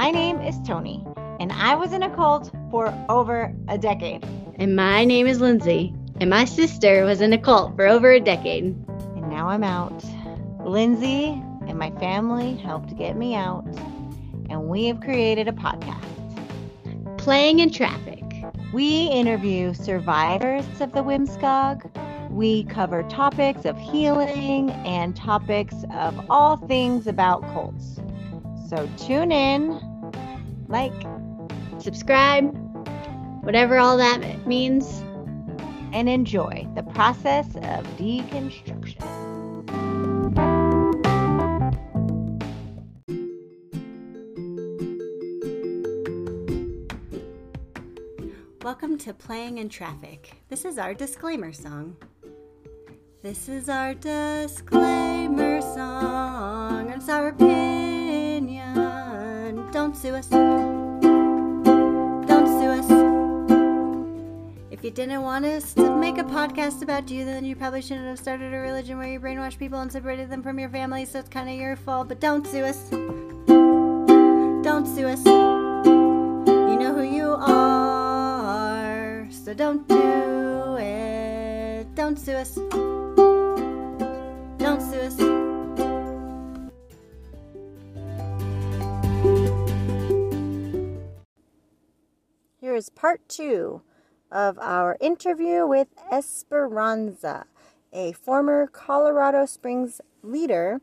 My name is Tony, and I was in a cult for over a decade. And my name is Lindsay, and my sister was in a cult for over a decade. And now I'm out. Lindsay and my family helped get me out, and we have created a podcast. Playing in Traffic. We interview survivors of the WMSCOG. We cover topics of healing and topics of all things about cults. So tune in, like, Subscribe, whatever all that means. and enjoy the process of deconstruction. Welcome to Playing in Traffic. This is our disclaimer song. This is our disclaimer song. It's our. Don't sue us. Don't sue us. If you didn't want us to make a podcast about you, then you probably shouldn't have started a religion where you brainwash people and separated them from your family, so it's kind of your fault. But don't sue us. Don't sue us. You know who you are, so don't do it. Don't sue us. Don't sue us. Here is part two of our interview with Esperanza, a former Colorado Springs leader.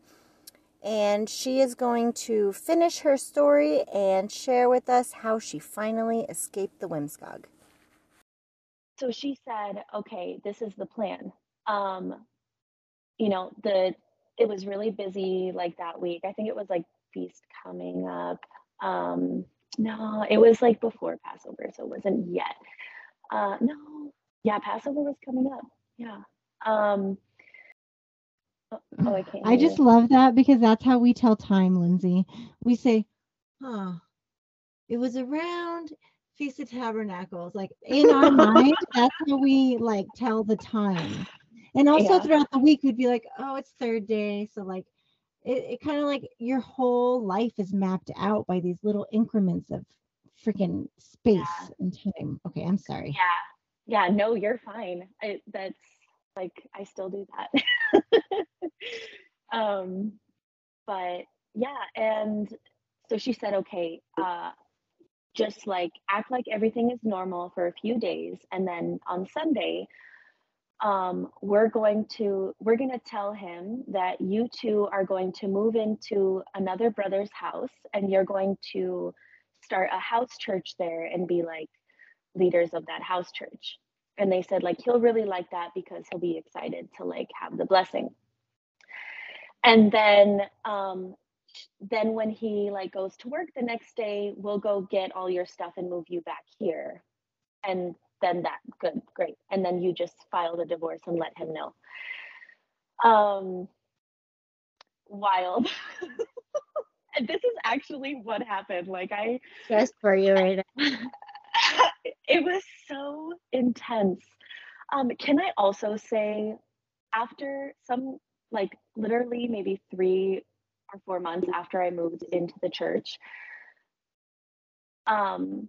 And she is going to finish her story and share with us how she finally escaped the WMSCOG. so she said, "Okay, this is the plan." Um, you know, the it was really busy like that week. I think it was like feast coming up. Um, no, it was like before Passover, so it wasn't yet. Uh, no, yeah, Passover was coming up. Yeah. Um, oh, oh, I can't. I just you. love that because that's how we tell time, Lindsay. We say, huh, it was around Feast of Tabernacles. Like in our mind, that's how we like tell the time. And also Yeah. throughout the week, we'd be like, oh, it's third day. So like it, it kind of like your whole life is mapped out by these little increments of freaking space Yeah. and time. Okay, I'm sorry. Yeah. Yeah, no, you're fine. I, that's like I still do that. um, but yeah, and so she said, okay, uh, just like act like everything is normal for a few days, and then on Sunday, um, we're going to we're going to tell him that you two are going to move into another brother's house, and you're going to start a house church there and be like leaders of that house church. And they said like he'll really like that because he'll be excited to like have the blessing. And then um then when he like goes to work the next day we'll go get all your stuff and move you back here. And then that good great and then you just file the divorce and let him know um wild and this is actually what happened like i Just for you right now. it was so intense. Um, can I also say, after some, like literally maybe three or four months after I moved into the church, um,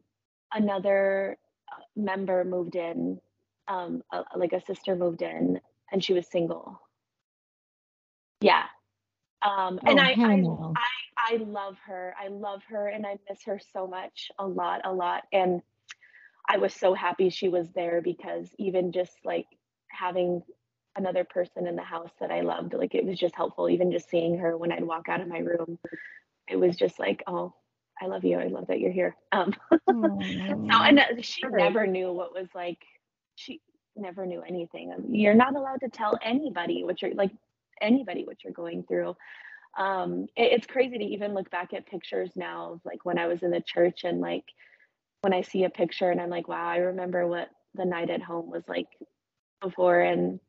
another member moved in, um, a, like a sister moved in, and she was single. Yeah. Um, and Oh, I, I, no. I, I love her. I love her, and I miss her so much, a lot, a lot. And I was so happy she was there because even just like having another person in the house that I loved, like it was just helpful. Even just seeing her when I'd walk out of my room, it was just like, oh, I love you. I love that you're here. Um, so and uh, she never knew what was like. She never knew anything. Um, You're not allowed to tell anybody what you're like anybody what you're going through. Um, it- it's crazy to even look back at pictures now of like when I was in the church and like when I see a picture and I'm like, wow, I remember what the night at home was like before and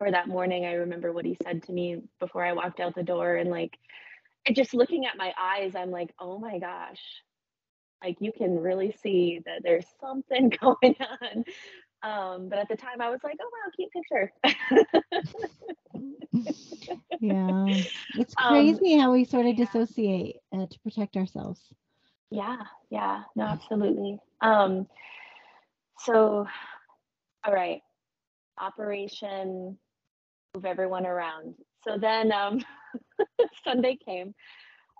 or that morning I remember what he said to me before I walked out the door and like just looking at my eyes, I'm like, oh my gosh, like you can really see that there's something going on. Um, but at the time I was like, oh wow, cute picture. yeah it's Um, crazy how we sort of dissociate uh, to protect ourselves Yeah, yeah, no, absolutely. Um, so, all right, Operation Move Everyone Around. So then um, Sunday came.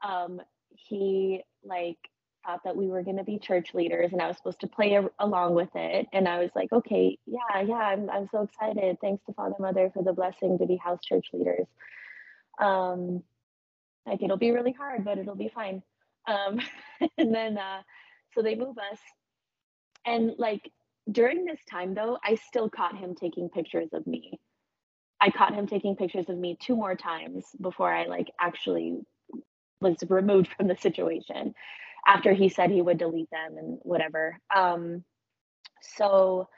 Um, he like thought that we were going to be church leaders and I was supposed to play a- along with it. And I was like, okay, yeah, yeah, I'm, I'm so excited. Thanks to Father Mother for the blessing to be house church leaders. Um, like it'll be really hard, but it'll be fine. Um, and then, uh, so they move us. And like during this time, though, I still caught him taking pictures of me. I caught him taking pictures of me two more times before I like actually was removed from the situation after he said he would delete them and whatever. Um, so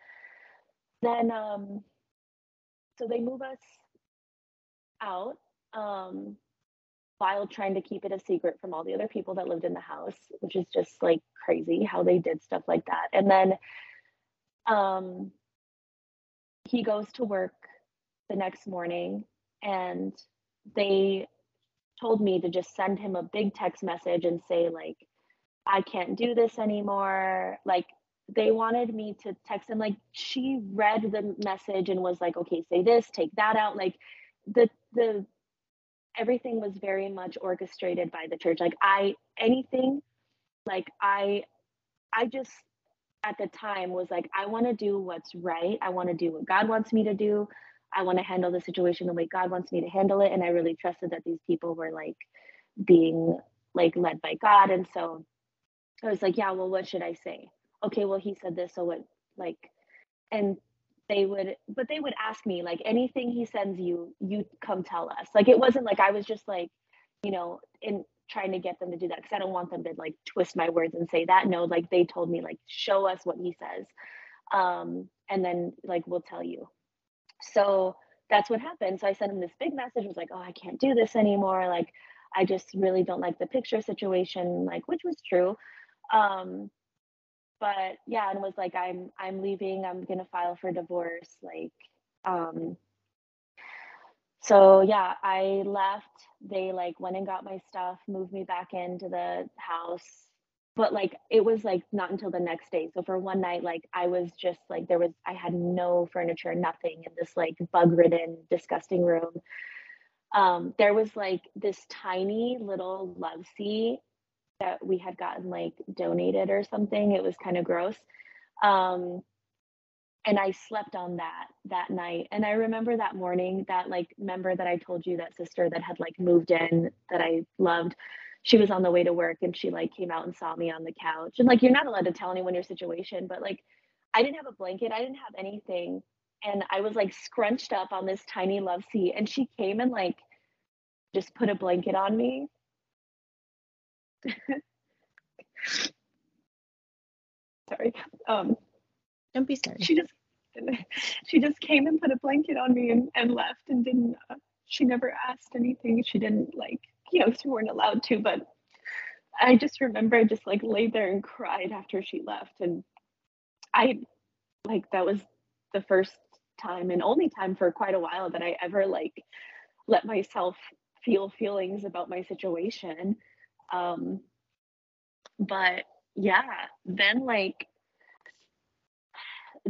then, um, so they move us out. Um, while trying to keep it a secret from all the other people that lived in the house, which is just like crazy how they did stuff like that. And then um, he goes to work the next morning and they told me to just send him a big text message and say like I can't do this anymore. Like they wanted me to text him. Like she read the message and was like okay say this take that out. Like the the everything was very much orchestrated by the church. Like i anything like i i just at the time was like i want to do what's right. I want to do what god wants me to do i want to handle the situation the way god wants me to handle it and i really trusted that these people were like being like led by god and so i was like yeah well what should i say? Okay well he said this so what like and they would but they would ask me like anything he sends you you come tell us. Like it wasn't like i was just like you know in trying to get them to do that because i don't want them to like twist my words and say that. No like they told me like show us what he says um and then like we'll tell you so that's what happened. So i sent him this big message was like oh i can't do this anymore. Like i just really don't like the picture situation like which was true. Um but yeah and was like i'm i'm leaving. I'm gonna file for divorce like um so yeah i left. They like went and got my stuff moved me back into the house but like it was like not until the next day so for one night like i was just like there was i had no furniture nothing in this like bug ridden disgusting room um there was like this tiny little love seat that we had gotten like donated or something. It was kind of gross. Um, and I slept on that that night. And I remember that morning, that like member that I told you, that sister that had like moved in that I loved, she was on the way to work and she like came out and saw me on the couch. And like, you're not allowed to tell anyone your situation, but like, I didn't have a blanket, I didn't have anything. And I was like scrunched up on this tiny love seat. And she came and like just put a blanket on me sorry. Um, Don't be sorry. she just she just came and put a blanket on me and, and left and didn't. Uh, she never asked anything. She didn't like you know we weren't allowed to, but I just remember I just like laid there and cried after she left, and I like that was the first time and only time for quite a while that I ever like let myself feel feelings about my situation. Um, but yeah, then like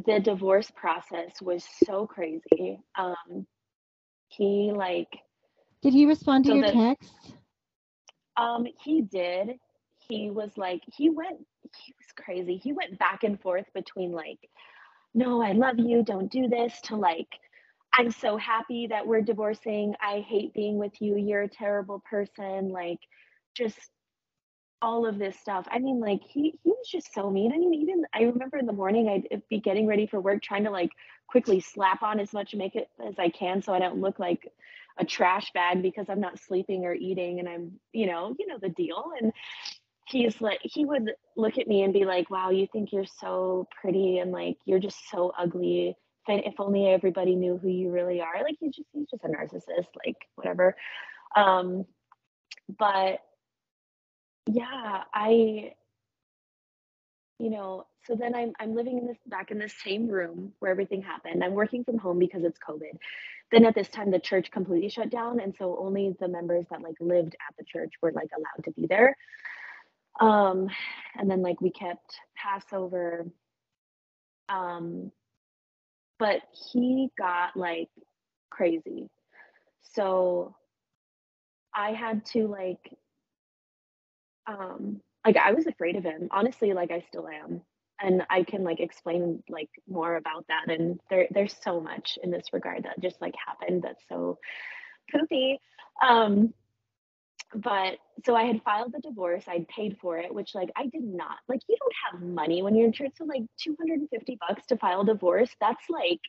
the divorce process was so crazy. Um, he like Did he respond to So your the- text? um he did. He was like he went he was crazy. He went back and forth between like no, I love you, don't do this to like I'm so happy that we're divorcing. I hate being with you. You're a terrible person. Like just all of this stuff. I mean, like he he was just so mean. I mean, even I remember in the morning I'd be getting ready for work, trying to like quickly slap on as much makeup as I can so I don't look like a trash bag because I'm not sleeping or eating and I'm, you know, you know the deal. And he's like he would look at me and be like, Wow, you think you're so pretty and like you're just so ugly. If, if only everybody knew who you really are. Like he's just he's just a narcissist, like whatever. Um but yeah i you know so then i'm i'm living in this back in this same room where everything happened i'm working from home because it's covid then at this time the church completely shut down and so only the members that like lived at the church were like allowed to be there Um, and then like we kept Passover. Um, but he got like crazy. So I had to like um like I was afraid of him. Honestly, like I still am. And I can like explain like more about that. And there there's so much in this regard that just like happened that's so poopy. Um but so I had filed the divorce, I'd paid for it, which like I did not like you don't have money when you're in church, so like 250 bucks to file divorce, that's like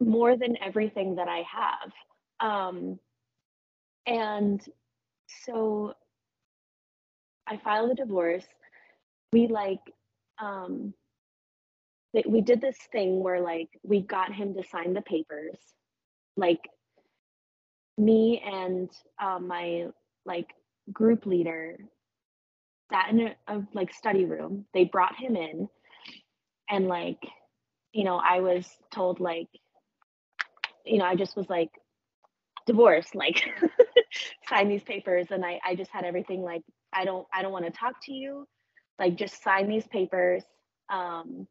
more than everything that I have. Um and so I filed a divorce. We like um we did this thing where like we got him to sign the papers. Like me and uh, my like group leader sat in a, a like study room. They brought him in. And like you know i was told like you know i just was like divorce like sign these papers. And i i just had everything like i don't i don't want to talk to you. Like just sign these papers. Um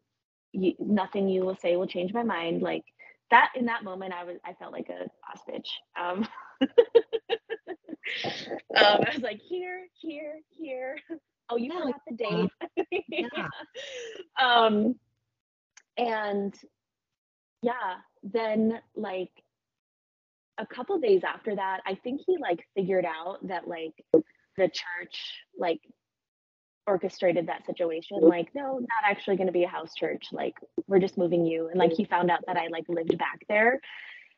you, nothing you will say will change my mind. Like that in that moment i was i felt like a boss bitch. Um, um i was like here here here. Oh you Yeah, forgot the date. Yeah. um and yeah then like a couple days after that i think he like figured out that like the church like orchestrated that situation like no not actually going to be a house church like we're just moving you. And like he found out that i like lived back there.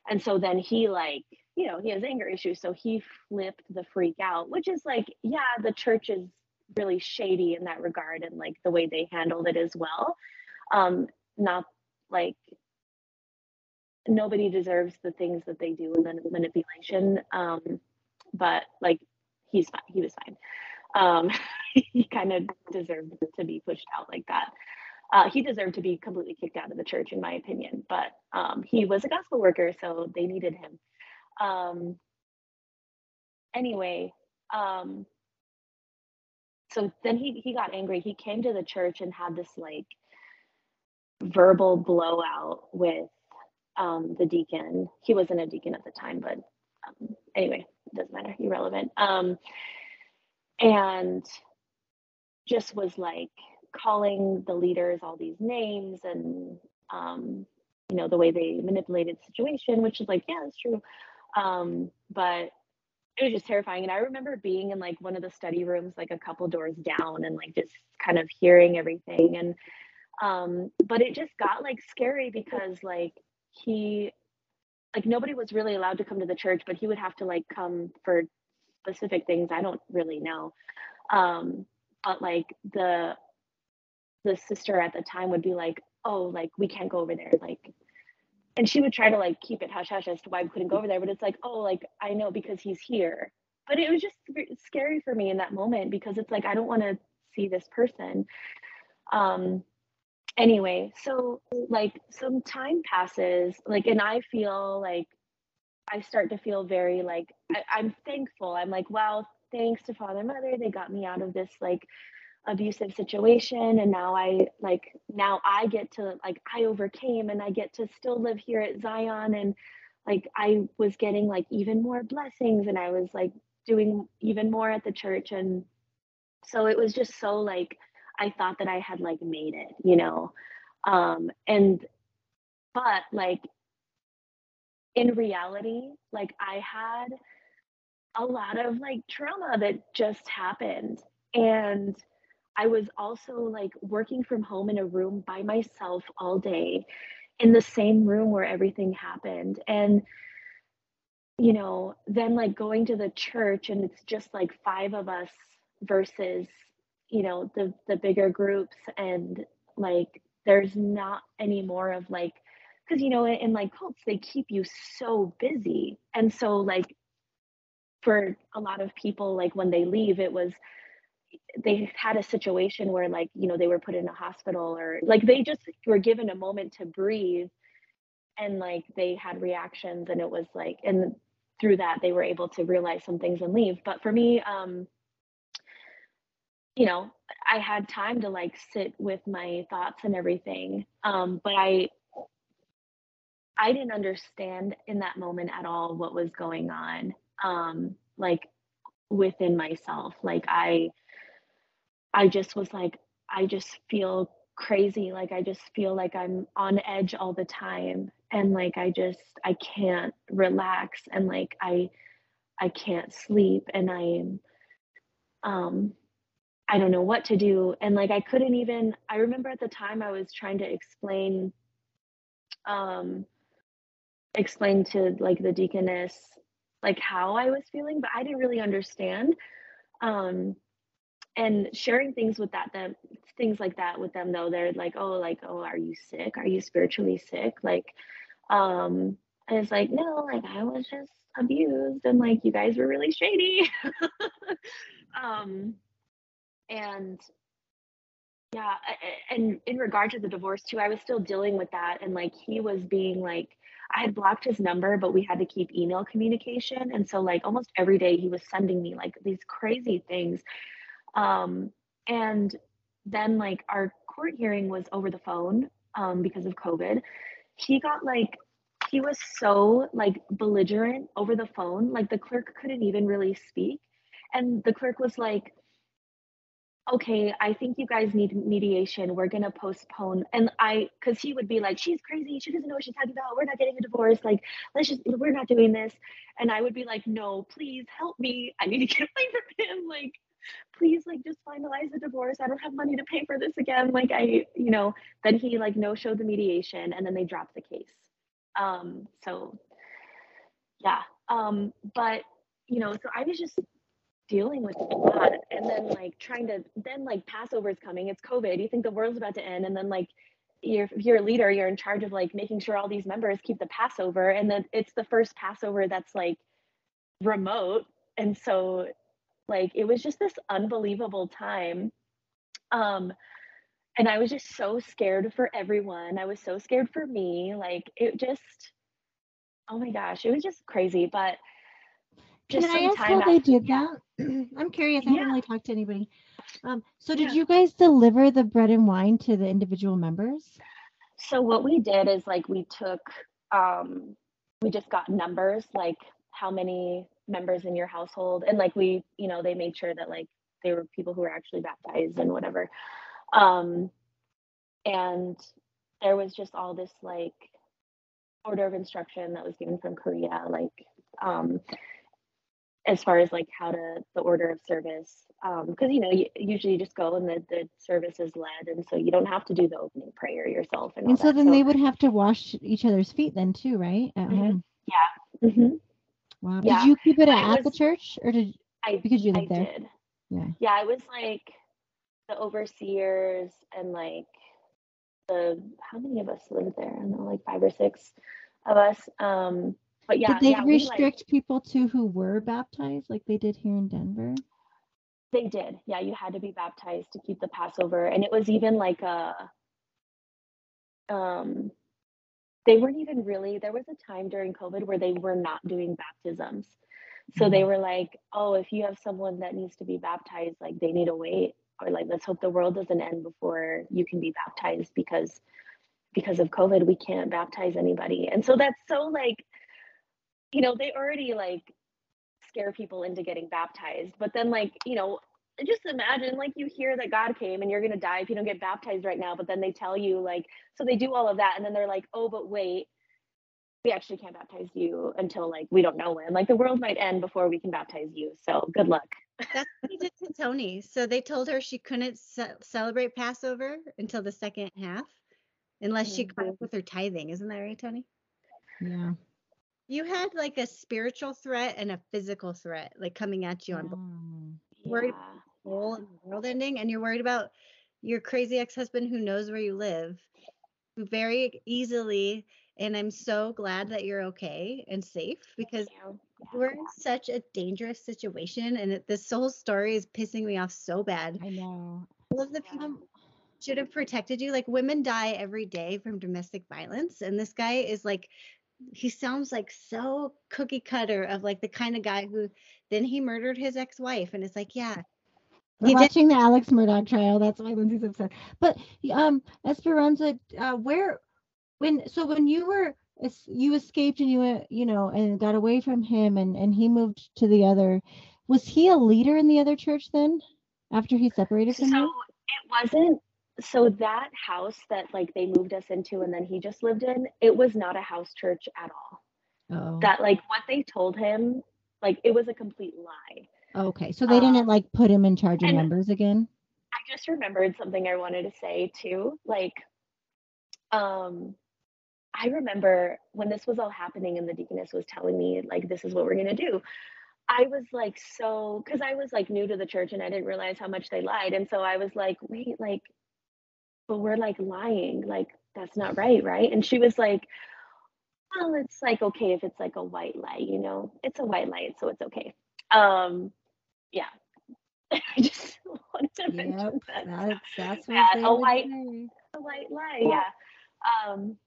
And so then he like you know he has anger issues so he flipped the freak out which is like yeah the church is really shady in that regard and like the way they handled it as well. Um not like nobody deserves the things that they do in the manipulation um but like he's fine he was fine. Um he kind of deserved to be pushed out like that. Uh, he deserved to be completely kicked out of the church in my opinion but um he was a gospel worker so they needed him. Um anyway um so then he he got angry. He came to the church and had this like verbal blowout with um the deacon. He wasn't a deacon at the time but um, anyway doesn't matter irrelevant. Um and just was like calling the leaders all these names and um you know the way they manipulated the situation which is like yeah that's true. Um but it was just terrifying. And i remember being in like one of the study rooms like a couple doors down and like just kind of hearing everything. And um but it just got like scary because like he like nobody was really allowed to come to the church but he would have to like come for specific things. I don't really know. Um but like the the sister at the time would be like oh like we can't go over there like and she would try to like keep it hush hush as to why we couldn't go over there but it's like oh like i know because he's here. But it was just scary for me in that moment because it's like i don't want to see this person. Um anyway so like some time passes like and i feel like i start to feel very like I, i'm thankful. I'm like wow thanks to father and mother they got me out of this like abusive situation and now i like now i get to like i overcame and i get to still live here at zion. And like i was getting like even more blessings and i was like doing even more at the church and so it was just so like i thought that i had like made it you know? Um and but like in reality like i had a lot of like trauma that just happened. And i was also like working from home in a room by myself all day in the same room where everything happened. And you know then like going to the church and it's just like five of us versus you know the the bigger groups and like there's not any more of like because you know in, like cults they keep you so busy. And so like for a lot of people like when they leave it was they had a situation where like you know they were put in a hospital or like they just were given a moment to breathe and like they had reactions and it was like and through that they were able to realize some things and leave. But for me um you know, I had time to like sit with my thoughts and everything. Um, but I I didn't understand in that moment at all what was going on. Um, like within myself. Like I I just was like, I just feel crazy. Like I just feel like I'm on edge all the time. And like I just I can't relax and like I I can't sleep and I'm um I don't know what to do. And like I couldn't even I remember at the time I was trying to explain um explain to like the deaconess like how I was feeling, but I didn't really understand. Um and sharing things with that them things like that with them though they're like oh like oh are you sick are you spiritually sick like um and it's like no like i was just abused and like you guys were really shady um and yeah and in regard to the divorce too i was still dealing with that. And like he was being like i had blocked his number but we had to keep email communication. And so like almost every day he was sending me like these crazy things. Um and then like our court hearing was over the phone um because of covid. He got like he was so like belligerent over the phone like the clerk couldn't even really speak. And the clerk was like okay i think you guys need mediation. We're gonna postpone. And i because he would be like she's crazy. She doesn't know what she's talking about. We're not getting a divorce. Like let's just we're not doing this. And i would be like no please help me. I need to get away from him. Like please like just finalize the divorce. I don't have money to pay for this again. Like i you know then he like no showed the mediation and then they dropped the case. Um so yeah. Um but you know so i was just dealing with that and then like trying to then like passover is coming it's covid you think the world's about to end and then like you're if you're a leader you're in charge of like making sure all these members keep the passover and then it's the first passover that's like remote and so like it was just this unbelievable time. Um and i was just so scared for everyone i was so scared for me like it just oh my gosh it was just crazy but Can I ask how they did that? I'm curious. I haven't really talked to anybody. Um, so did Yeah. you guys deliver the bread and wine to the individual members? So what we did is like we took um we just got numbers like how many members in your household and like we you know they made sure that like they were people who were actually baptized and whatever. Um and there was just all this like order of instruction that was given from Korea like um as far as like how to the order of service um because you know you usually you just go and the, the service is led and so you don't have to do the opening prayer yourself and, And so that. then they would have to wash each other's feet then too, right? At Mhm. home. Mhm. Wow. Yeah. Did you keep it But at the church or did I because you I lived there? did. Yeah. Yeah, it was like the overseers and like the how many of us lived there? I don't know, like five or six of us. Um, but yeah, did they yeah, we, like- restrict people to who were baptized like they did here in Denver? They did. Yeah, you had to be baptized to keep the Passover. And it was even like a um they weren't even really there was a time during COVID where they were not doing baptisms. So they were like, "Oh, if you have someone that needs to be baptized, like they need to wait or like let's hope the world doesn't end before you can be baptized because because of COVID, we can't baptize anybody." And so that's so like you know, they already like scare people into getting baptized. But then, like, you know, just imagine like you hear that God came and you're going to die if you don't get baptized right now. But then they tell you, like, so they do all of that. And then they're like, oh, but wait, we actually can't baptize you until like we don't know when. Like, the world might end before we can baptize you. So good luck. That's what they did to Tony. So they told her she couldn't ce- celebrate Passover until the second half unless she mm-hmm. caught up with her tithing. Isn't that right, Tony? Yeah. You had like a spiritual threat and a physical threat like coming at you on mm. both. Worried Yeah. whole and the world ending, and you're worried about your crazy ex-husband who knows where you live, who very easily. And I'm so glad that you're okay and safe because You we're in such a dangerous situation, and it, this whole story is pissing me off so bad. I know. All of the people should have protected you. Like women die every day from domestic violence, and this guy is like, he sounds like so cookie cutter of like the kind of guy who then he murdered his ex-wife, and it's like, yeah, We're He did- watching the Alex Murdaugh trial. That's why Lindsay's upset. But um, Esperanza, uh, where, when, so when you were, you escaped and you, went, you know, and got away from him, and and he moved to the other. Was he a leader in the other church then? After he separated So from you? it wasn't so that house that like they moved us into and then he just lived in, it was not a house church at all. Oh, That like what they told him, like it was a complete lie. okay. So they didn't like put him in charge of members again. I just remembered something I wanted to say too. Like, um, I remember when this was all happening and the deaconess was telling me, like, this is what we're going to do. I was like, so, because I was like new to the church and I didn't realize how much they lied. And so I was like, wait, like, but we're like lying. Like, that's not right, right? And she was like, well, it's like okay if it's like a white lie, you know, it's a white lie, so it's okay. Um, yeah. I just wanted to mention Yep, that. that's that's what Yeah, a white- say. a white lie yeah um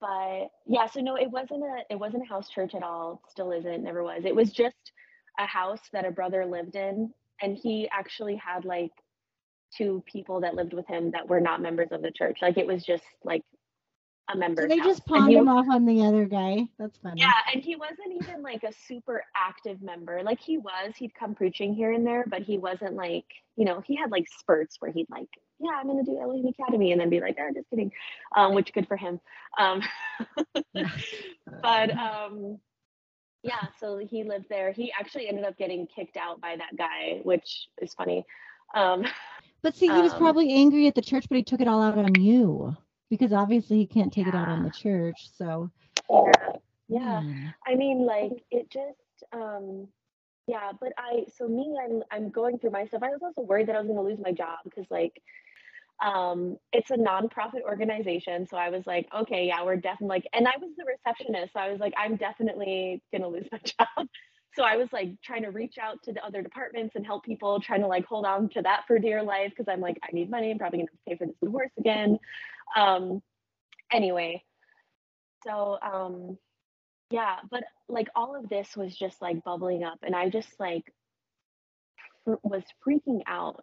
but yeah so no it wasn't a it wasn't a house church at all still isn't never was it was just a house that a brother lived in and he actually had like two people that lived with him that were not members of the church. Like it was just like a member So they just and pawned him off on the other guy. That's funny. yeah and he wasn't even like a super active member. Like he was. He'd come preaching here and there but he wasn't like you know he had like spurts where he'd like yeah i'm gonna do elohim academy and then be like oh just kidding um which good for him. Um but um yeah so he lived there. He actually ended up getting kicked out by that guy which is funny. Um But see, he was Um, probably angry at the church, but he took it all out on you because obviously he can't take it out on the church. So yeah yeah man. I mean, like it just, um, yeah. But I, so me, I'm, I'm going through my stuff. I was also worried that I was going to lose my job because, like, um, it's a nonprofit organization. So I was like, okay, yeah, we're definitely like, and I was the receptionist, so I was like, I'm definitely going to lose my job. So I was like trying to reach out to the other departments and help people, trying to like hold on to that for dear life because I'm like, I need money. I'm probably going to pay for this divorce again. Um, anyway, so um, yeah but like all of this was just like bubbling up and i just like fr- was freaking out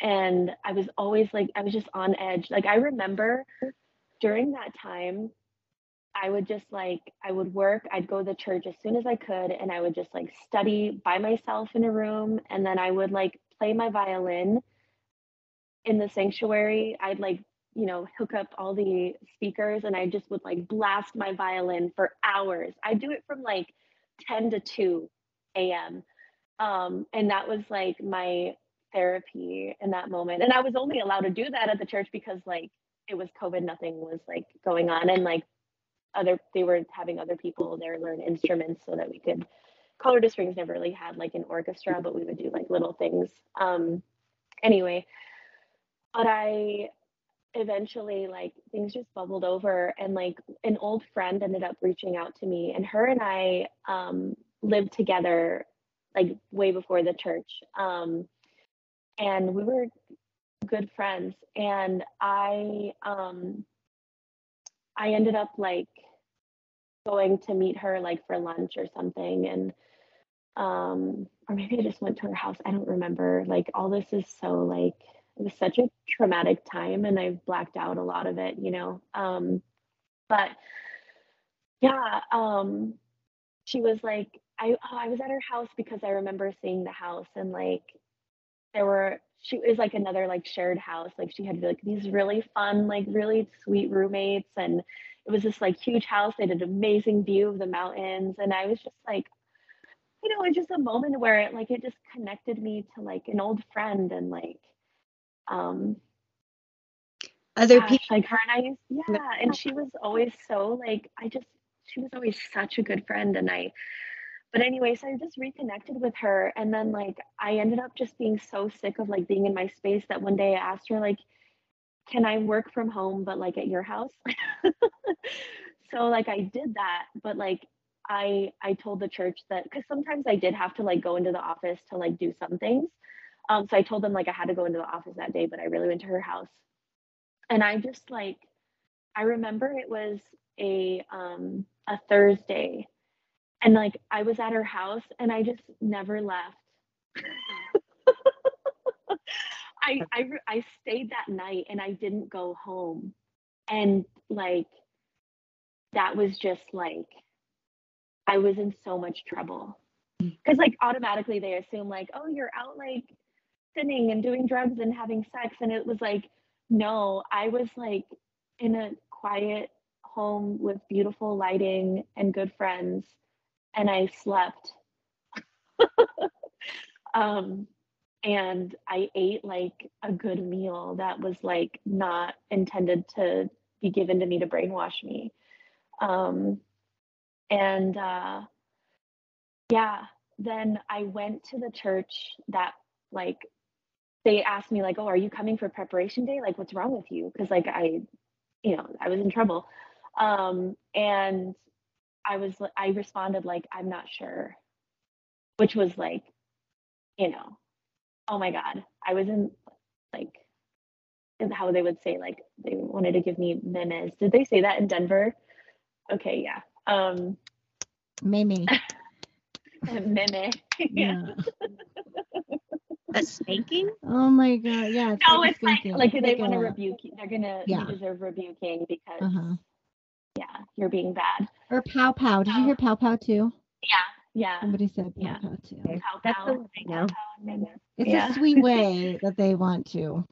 and i was always like i was just on edge like i remember during that time i would just like i would work i'd go to church as soon as i could and i would just like study by myself in a room and then i would like play my violin in the sanctuary i'd like you know, hook up all the speakers and I just would like blast my violin for hours. I do it from like 10 to 2 a.m. Um, and that was like my therapy in that moment. And I was only allowed to do that at the church because like it was COVID, nothing was like going on. And like other, they were having other people there learn instruments so that we could, Colorado Springs never really had like an orchestra, but we would do like little things. Um, anyway, but I, eventually like things just bubbled over and like an old friend ended up reaching out to me and her and I um lived together like way before the church um and we were good friends and I um I ended up like going to meet her like for lunch or something and um or maybe I just went to her house I don't remember like all this is so like it was such a traumatic time and I've blacked out a lot of it, you know. Um, but yeah, um, she was like, I oh, I was at her house because I remember seeing the house and like there were she was like another like shared house. Like she had like these really fun, like really sweet roommates and it was this like huge house. They had an amazing view of the mountains. And I was just like, you know, it's just a moment where it like it just connected me to like an old friend and like um Other gosh, people. like her and I used, yeah, and she was always so like I just she was always such a good friend and I but anyway, so I just reconnected with her and then like I ended up just being so sick of like being in my space that one day I asked her like can I work from home but like at your house? so like I did that, but like I I told the church that cuz sometimes I did have to like go into the office to like do some things. Um so I told them like I had to go into the office that day, but I really went to her house. And I just like I remember it was a um a Thursday and like I was at her house and I just never left. I, I I stayed that night and I didn't go home. And like that was just like I was in so much trouble. Cuz like automatically they assume like, "Oh, you're out like sinning and doing drugs and having sex." And it was like, "No, I was like in a quiet home with beautiful lighting and good friends and I slept." um and I ate like a good meal that was like not intended to be given to me to brainwash me. Um, and uh, yeah, then I went to the church that like they asked me like, "Oh, are you coming for preparation day? Like, what's wrong with you?" Because like I, you know, I was in trouble, um, and I was I responded like, "I'm not sure," which was like, you know, oh my god i was in like how they would say like they wanted to give me memes did they say that in denver okay yeah um Mimi. meme Yeah. A spanking? Oh my god. Yeah. It's no like it's like spanking. like they Like want to rebuke you they're gonna Yeah. you deserve rebuking because Uh-huh. yeah you're being bad Or pow pow. Did you hear pow pow too? yeah yeah Somebody said Yeah. pow too. Pow, That's pow, the one I pow, know. pow. It's Yeah. a sweet way that they want to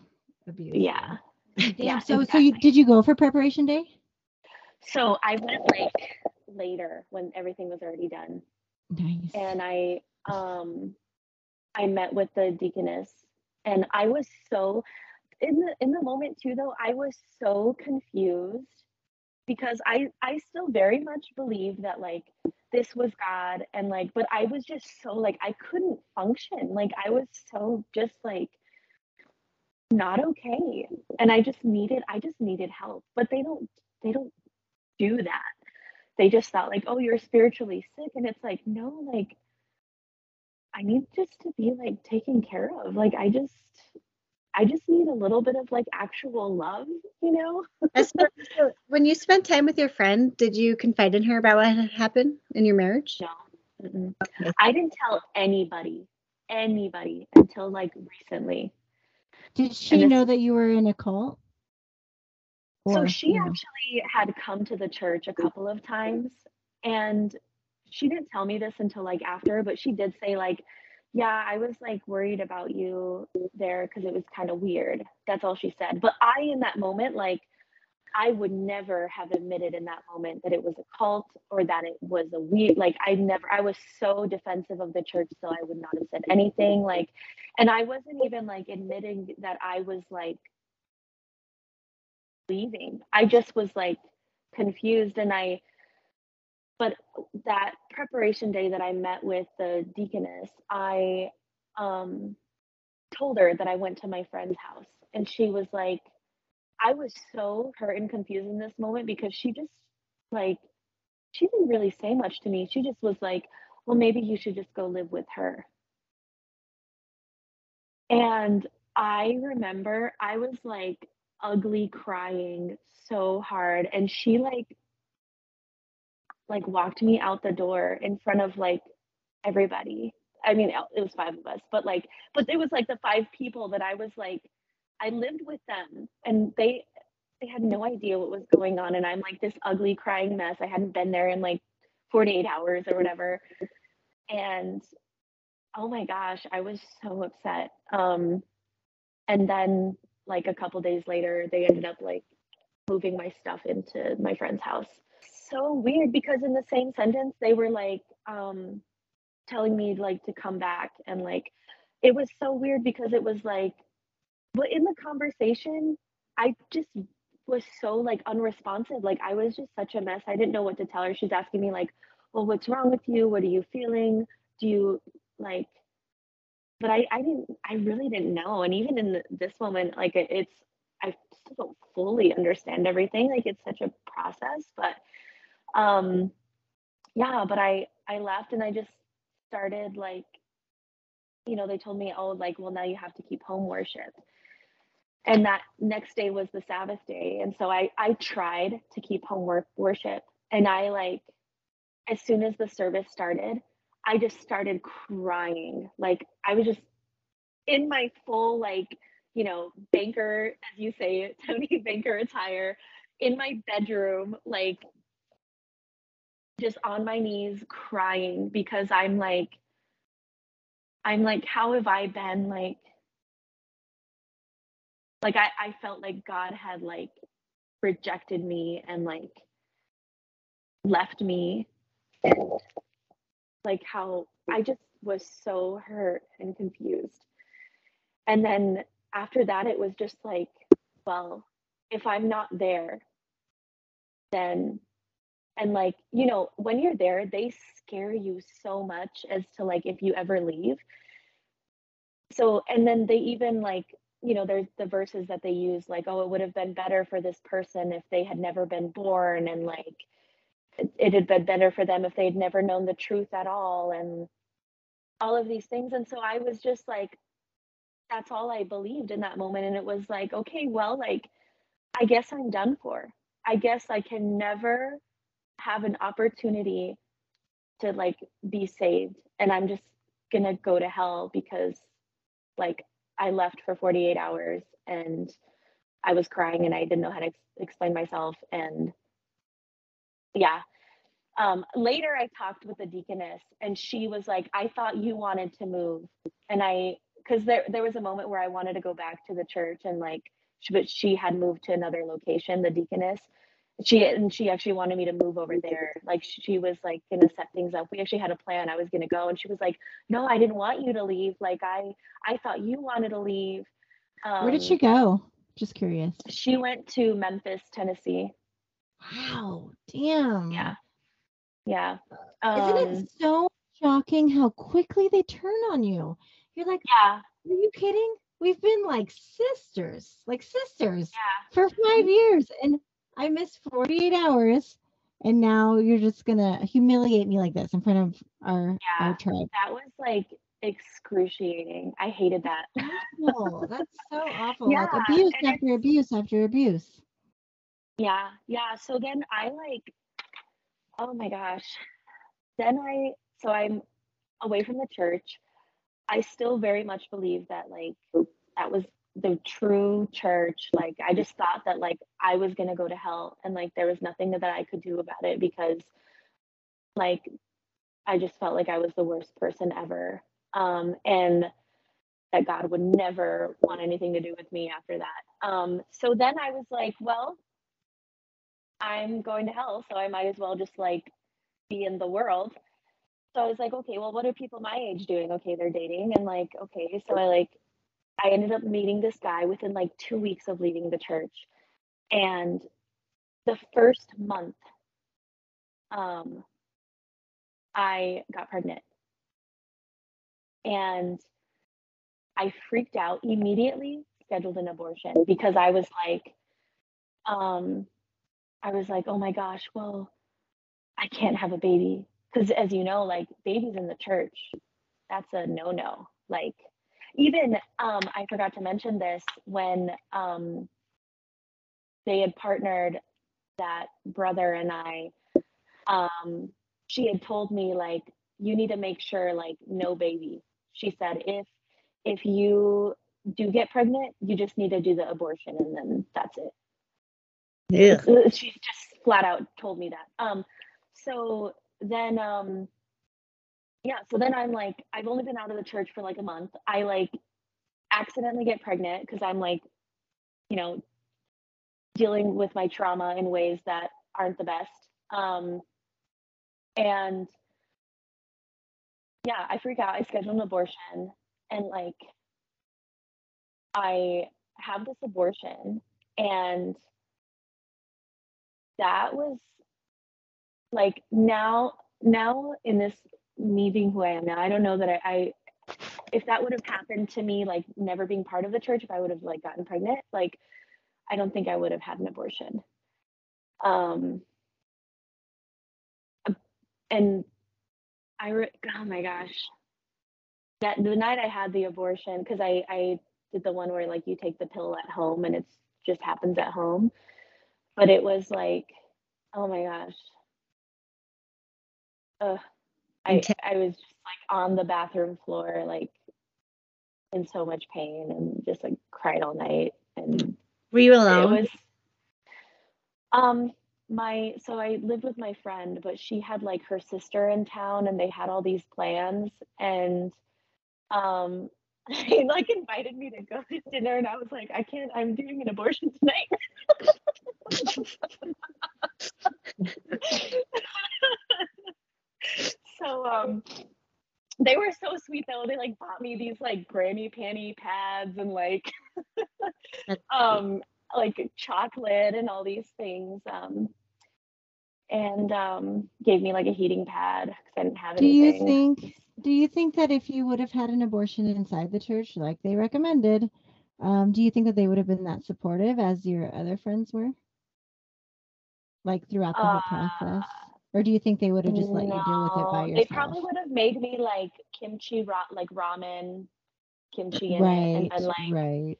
abuse. you. yeah Damn. Yeah, so so you did you go for preparation day? so i went like later when everything was already done Nice. and I um I met with the deaconess and I was so in the in the moment too though I was so confused because I I still very much believe that like this was God and like but I was just so like I couldn't function. Like I was so just like not okay. And I just needed I just needed help. But they don't they don't do that. They just thought like oh you're spiritually sick. And it's like no like i need just to be like taken care of. Like i just i just need a little bit of like actual love you know when you spent time with your friend, did you confide in her about what had happened in your marriage? no Okay. i didn't tell anybody anybody until like recently did she this- know that you were in a cult? so she you know, actually had come to the church a couple of times and she didn't tell me this until like after but she did say like yeah i was like worried about you there because it was kind of weird that's all she said but i in that moment like i would never have admitted in that moment that it was a cult or that it was a weird like i never i was so defensive of the church so i would not have said anything like and i wasn't even like admitting that i was like leaving. I just was like confused and I but that preparation day that I met with the deaconess, I um told her that I went to my friend's house and she was like I was so hurt and confused in this moment because she just like she didn't really say much to me. She just was like, "Well, maybe you should just go live with her." And I remember I was like ugly crying so hard and she like like walked me out the door in front of like everybody. I mean, it was five of us, but like but it was like the five people that I was like I lived with them and they they had no idea what was going on and I'm like this ugly crying mess. I hadn't been there in like 48 hours or whatever. And oh my gosh, I was so upset. Um and then like a couple days later they ended up like moving my stuff into my friend's house so weird because in the same sentence they were like um telling me like to come back. And like it was so weird because it was like but in the conversation i just was so like unresponsive. Like i was just such a mess. I didn't know what to tell her. She's asking me like well what's wrong with you? What are you feeling? Do you like but I, I didn't I really didn't know. And even in the, this moment like it, it's I still don't fully understand everything. Like it's such a process. But um yeah but I I left and I just started like you know they told me oh like well now you have to keep home worship. And that next day was the Sabbath day. And so I I tried to keep home work worship. And I like as soon as the service started I just started crying. Like I was just in my full like you know, banker, as you say, Tony banker attire in my bedroom, like just on my knees crying because I'm like, I'm like, how have I been like, like I, I felt like God had like rejected me and like left me like how I just was so hurt and confused. And then after that, it was just like, well, if I'm not there, then, and like, you know, when you're there, they scare you so much as to like if you ever leave. So, and then they even like, you know, there's the verses that they use, like, oh, it would have been better for this person if they had never been born, and like, it, it had been better for them if they'd never known the truth at all, and all of these things. And so I was just like, that's all I believed in that moment. And it was like, okay, well, like, I guess I'm done for. I guess I can never have an opportunity to like be saved. And I'm just going to go to hell because like I left for 48 hours and I was crying and I didn't know how to ex- explain myself. And yeah. Um, later, I talked with the deaconess and she was like, I thought you wanted to move. And I, because there, there was a moment where I wanted to go back to the church and like, she, but she had moved to another location, the deaconess. She and she actually wanted me to move over there. Like she was like gonna set things up. We actually had a plan. I was gonna go, and she was like, "No, I didn't want you to leave. Like I, I thought you wanted to leave." Um, Where did she um, go? Just curious. She went to Memphis, Tennessee. Wow! Damn. Yeah. Yeah. Um, Isn't it um, so shocking how quickly they turn on you? You're like, yeah. Are you kidding? we've been like sisters, like sisters yeah. for five years. And I missed 48 hours. And now you're just gonna humiliate me like this in front of our yeah, our tribe. That was like excruciating. I hated that. Awful. That's so awful. Yeah, like abuse after abuse after abuse. Yeah, yeah. So then I like, oh my gosh. Then I so I'm away from the church. I still very much believe that like that was the true church. Like I just thought that like I was gonna go to hell and like there was nothing that I could do about it because like I just felt like I was the worst person ever. Um and that God would never want anything to do with me after that. Um so then I was like, well, I'm going to hell, so I might as well just like be in the world. So I was like, okay, well, what are people my age doing? Okay, they're dating and like, okay, so I like I ended up meeting this guy within like two weeks of leaving the church. And the first month, um, I got pregnant. And I freaked out immediately, scheduled an abortion because I was like, um, I was like, oh my gosh, well, I can't have a baby. Because as you know, like babies in the church, that's a no no. Like, even um, I forgot to mention this when um, they had partnered that brother and I. Um, she had told me like you need to make sure like no baby. She said if if you do get pregnant, you just need to do the abortion and then that's it. Yeah. She just flat out told me that. Um, so then um yeah, so then I'm like, I've only been out of the church for like a month. I like accidentally get pregnant because I'm like, you know, dealing with my trauma in ways that aren't the best. Um, and yeah, I freak out. I schedule an abortion and like, I have this abortion and that was like now now in this me being who I am now, I don't know that I, I if that would have happened to me, like never being part of the church, if I would have like gotten pregnant, like I don't think I would have had an abortion. Um, and I, re- oh my gosh, that the night I had the abortion, because I I did the one where like you take the pill at home and it's just happens at home, but it was like, oh my gosh, ugh, I I was just like on the bathroom floor, like in so much pain and just like cried all night and Were you alone? it was um my so I lived with my friend, but she had like her sister in town and they had all these plans and um he like invited me to go to dinner and I was like, I can't, I'm doing an abortion tonight. So um they were so sweet though. They like bought me these like granny panty pads and like um like chocolate and all these things. Um and um gave me like a heating pad because I didn't have anything. Do you think do you think that if you would have had an abortion inside the church like they recommended, um, do you think that they would have been that supportive as your other friends were? Like throughout the whole process? Or do you think they would have just let you deal with it by yourself? They probably would have made me like kimchi ra- like ramen, kimchi in it, right, and then like, right.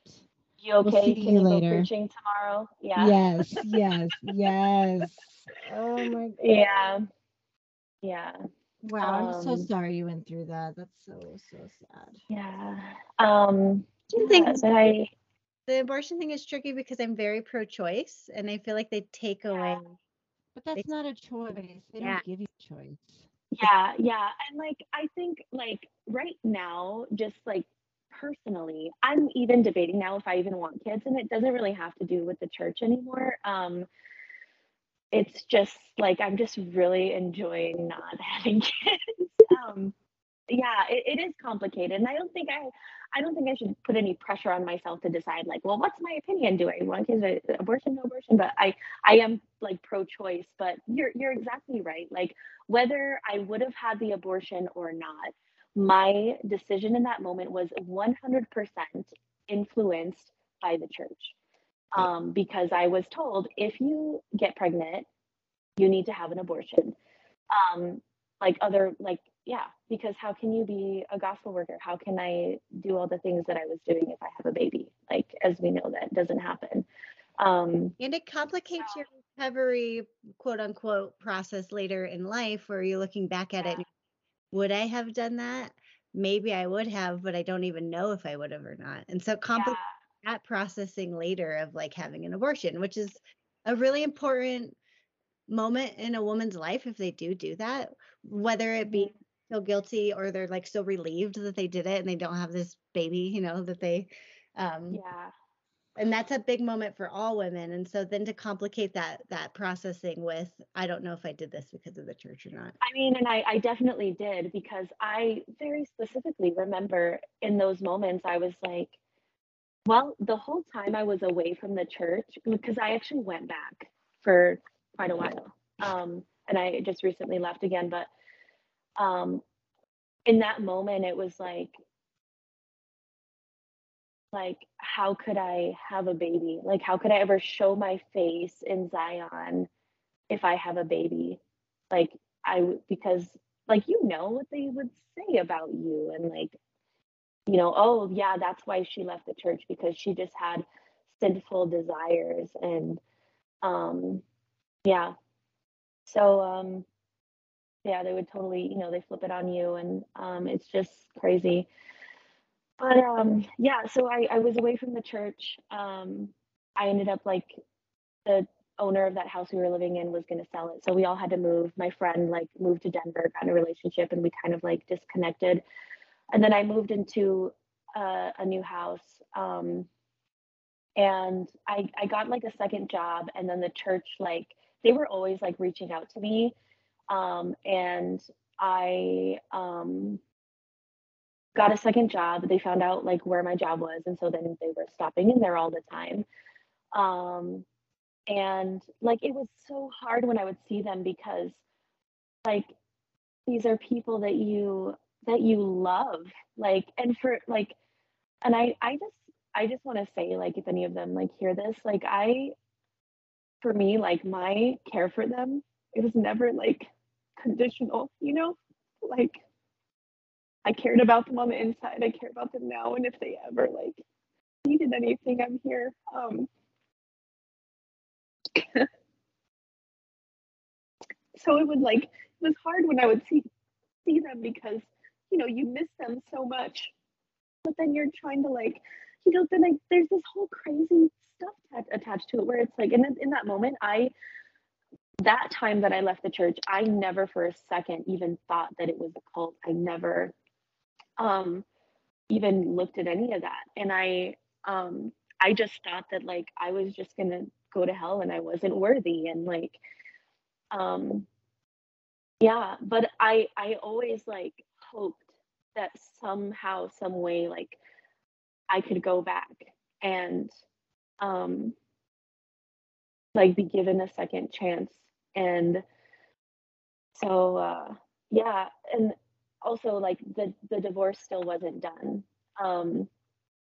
you okay? see Can you you go later." preaching tomorrow? Yeah. Yes, yes, yes. Oh my god. Yeah. Yeah. Wow, I'm so Um, sorry you went through that. That's so so sad. Yeah. Um Do you yeah, think I the abortion thing is tricky because I'm very pro-choice, and I feel like they take away. But that's not a choice. They Yeah. don't give you a choice. yeah, yeah. And like I think like right now, just like personally, I'm even debating now if I even want kids and it doesn't really have to do with the church anymore. Um it's just like I'm just really enjoying not having kids. Um yeah, it, it is complicated. And I don't think I I don't think I should put any pressure on myself to decide like, well, what's my opinion? Do I want kids? Abortion, no abortion? But I I am like pro-choice, but you're you're exactly right. Like whether I would have had the abortion or not, my decision in that moment was 100% influenced by the church. Um, because I was told if you get pregnant, you need to have an abortion. Um, like other like yeah, because how can you be a gospel worker? How can I do all the things that I was doing if I have a baby? Like as we know that doesn't happen. Um, And it complicates your recovery, quote unquote, process later in life where you're looking back at it. Would I have done that? Maybe I would have, but I don't even know if I would have or not. And so complicates that processing later of like having an abortion, which is a really important moment in a woman's life if they do do that, whether it be feel guilty or they're like so relieved that they did it and they don't have this baby, you know, that they um yeah. and that's a big moment for all women and so then to complicate that that processing with i don't know if i did this because of the church or not I mean, and I, I definitely did because I very specifically remember in those moments, I was like, well, the whole time I was away from the church, because I actually went back for quite a while. Um, and I just recently left again. But um, in that moment, it was like, like, how could I have a baby? Like, how could I ever show my face in Zion if I have a baby? Like, I because like you know what they would say about you and like you know oh yeah that's why she left the church because she just had sinful desires and um yeah so um yeah they would totally you know they flip it on you and um it's just crazy. But um yeah so i i was away from the church. Um i ended up like the owner of that house we were living in was going to sell it. So we all had to move. My friend like moved to denver got a relationship and we kind of like disconnected. And then i moved into uh, a new house um and i i got like a second job and then the church like they were always like reaching out to me um and i um got a second job. They found out like where my job was and so then they were stopping in there all the time. Um and like it was so hard when i would see them because like these are people that you that you love. Like and for like and i i just i just want to say like if any of them like hear this like i for me like my care for them it was never like conditional you know like i cared about them on the inside i care about them now and if they ever like needed anything i'm here um so it would like it was hard when I would see see them because you know you miss them so much. but then you're trying to like, you know, then like there's this whole crazy stuff t- attached to it where it's like, in, in that moment, I, that time that I left the church, I never for a second even thought that it was a cult. I never um even looked at any of that. And I um I just thought that like I was just gonna go to hell and I wasn't worthy and like um yeah, but I I always like hoped that somehow, some way, like I could go back and um like be given a second chance and so uh yeah and also like the the divorce still wasn't done um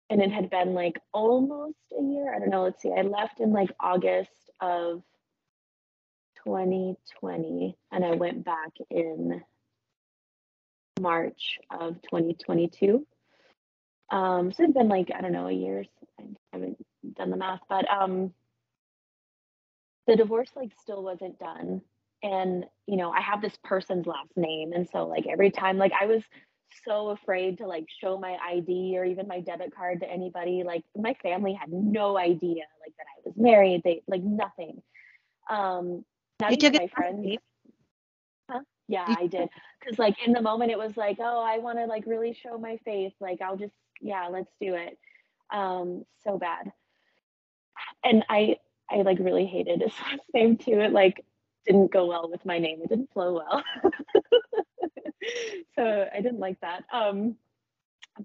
and it had been like almost a year i don't know let's see i left in like august of 2020 and i went back in march of 2022 um so it's been like i don't know a year i haven't done the math but um the divorce like still wasn't done. And you know i have this person's last name. And so like every time like i was so afraid to like show my id or even my debit card to anybody. Like my family had no idea like that i was married. They like nothing. Um not You took my friends. Huh? yeah i did. because like in the moment it was like oh i want to like really show my face like i'll just yeah let's do it. Um so bad. And i i like really hated his last name too. It like didn't go well with my name. It didn't flow well. So i didn't like that. Um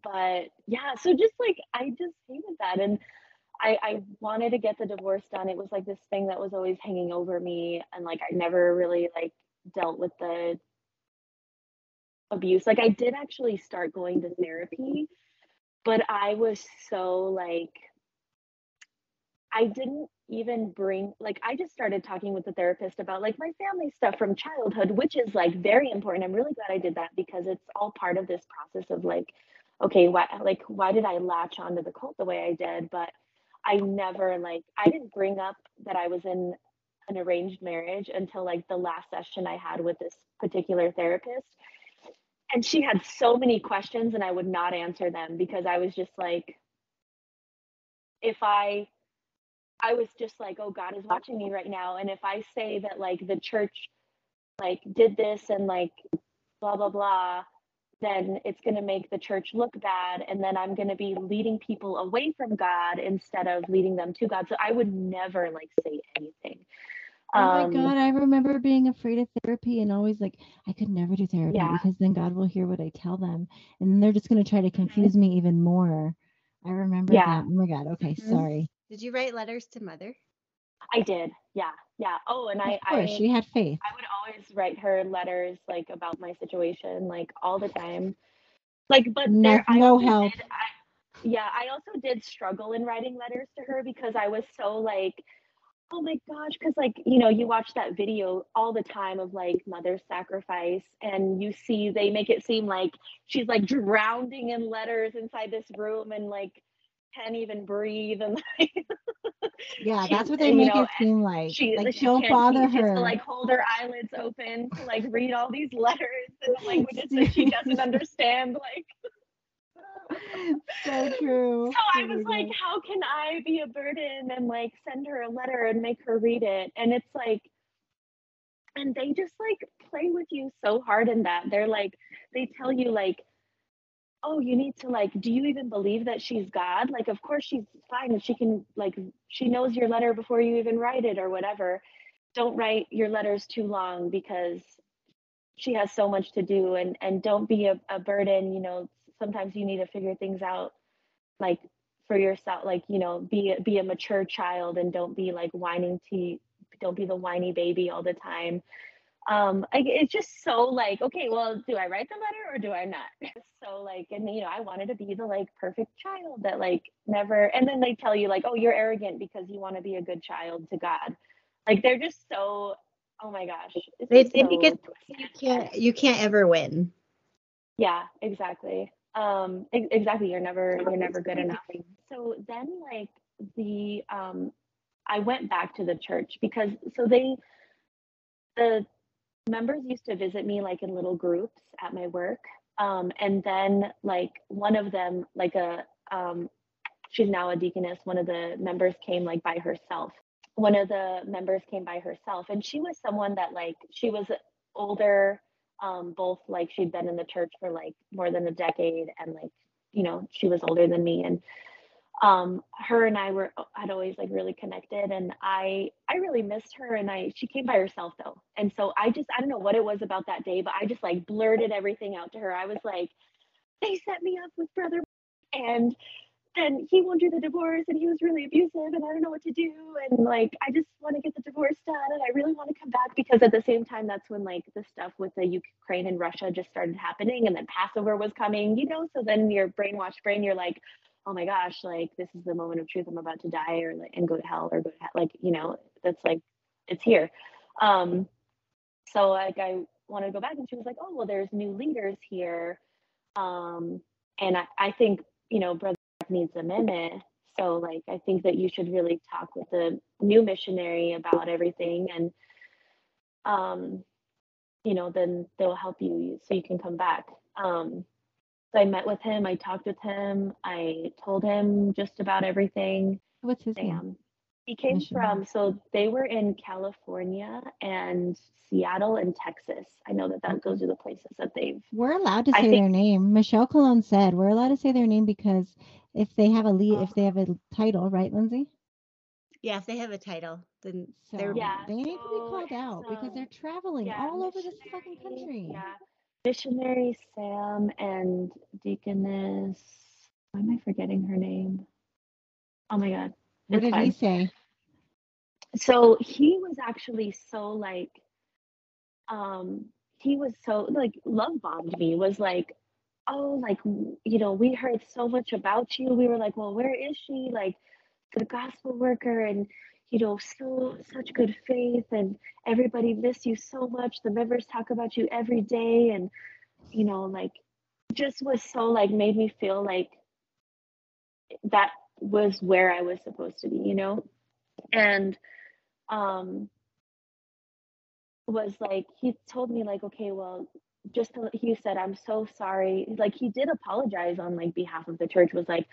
but yeah so just like i just hated that. And I, I wanted to get the divorce done. It was like this thing that was always hanging over me, and like I never really like dealt with the abuse. Like I did actually start going to therapy, but I was so like I didn't even bring like I just started talking with the therapist about like my family stuff from childhood, which is like very important. I'm really glad I did that because it's all part of this process of like, okay, why like why did I latch onto the cult the way I did? But I never like I didn't bring up that I was in an arranged marriage until like the last session I had with this particular therapist. And she had so many questions and I would not answer them because I was just like if I I was just like, oh, God is watching me right now. And if I say that like the church like did this and like blah blah blah, then it's going to make the church look bad and then I'm going to be leading people away from God instead of leading them to God. So I would never like say anything. Oh my Um, God, I remember being afraid of therapy and always like, I could never do therapy Yeah. because then God will hear what I tell them. And they're just going to try to confuse me even more. I remember Yeah. that. Oh my God. Okay. Mhm. Sorry. Did you write letters to mother? I did. Yeah. Yeah. Oh, and I of course, I she had faith. I would always write her letters like about my situation, like all the time. Like, but No- there, I no also help. Did, I, yeah, I also did struggle in writing letters to her because I was so like, oh my gosh, because like you know, you watch that video all the time of like mother sacrifice, and you see they make it seem like she's like drowning in letters inside this room and like can't even breathe and like Yeah, that's what they make know, it seem like. she like, she don't bother she her. to like hold her eyelids open to like read all these letters in languages that she doesn't understand like so true. so i was like how can i be a burden and like send her a letter and make her read it and it's like and they just like play with you so hard in that they're like they tell you like oh you need to like do you even believe that she's god? Like of course she's fine and she can like she knows your letter before you even write it or whatever. Don't write your letters too long because she has so much to do and and don't be a, a burden you know. Sometimes you need to figure things out like for yourself like you know be be a mature child and don't be like whining to don't be the whiny baby all the time um like it's just so like okay well do i write the letter or do i not? So like and you know i wanted to be the like perfect child that like never and then they tell you like oh you're arrogant because you want to be a good child to god. Like they're just so oh my gosh it's make so it you can't you can't ever win. yeah exactly. Um ex- exactly you're never you're never good enough. So then like the um i went back to the church because so they the members used to visit me like in little groups at my work Um, and then like one of them, like a um, she's now a deaconess. One of the members came like by herself. One of the members came by herself, and she was someone that like she was older. Um, both like she'd been in the church for like more than a decade, and like you know she was older than me, and um her and I were had always like really connected and I I really missed her and I she came by herself though. And so I just I don't know what it was about that day, but I just like blurted everything out to her. I was like, they set me up with brother and then he won't do the divorce and he was really abusive and I don't know what to do and like I just want to get the divorce done and I really want to come back because at the same time that's when like the stuff with the Ukraine and Russia just started happening and then Passover was coming, you know, so then your brainwashed brain you're like oh my gosh, like this is the moment of truth. I'm about to die or like and go to hell or go to hell. Like, you know, that's like it's here. Um, so like I wanted to go back and she was like, Oh, well, there's new leaders here. Um, and I, I think, you know, brother needs amendment. So like I think that you should really talk with the new missionary about everything and um, you know, then they'll help you so you can come back. Um, so I met with him, I talked with him, I told him just about everything. What's his Sam. name? He came Missionary. from, so they were in California and Seattle and Texas. I know that that those are the places that they've. We're allowed to say think- their name. Michelle Cologne said we're allowed to say their name because if they have a lead, if Oh. they have a title, right, Lindsay? Yeah, if they have a title, then So they're Yeah, they need to be called out because they're traveling yeah, all over this fucking country. Yeah. Missionary Sam and Deaconess. Why am I forgetting her name? Oh my God. What did he say? so he was actually so like um he was so like love bombed me was like oh like you know we heard so much about you we were like well where is she like the gospel worker and you know so such good faith and everybody miss you so much. The members talk about you every day and you know like just was so like made me feel like that was where i was supposed to be you know? And um was like he told me like okay well just to, he said i'm so sorry like he did apologize on like behalf of the church was like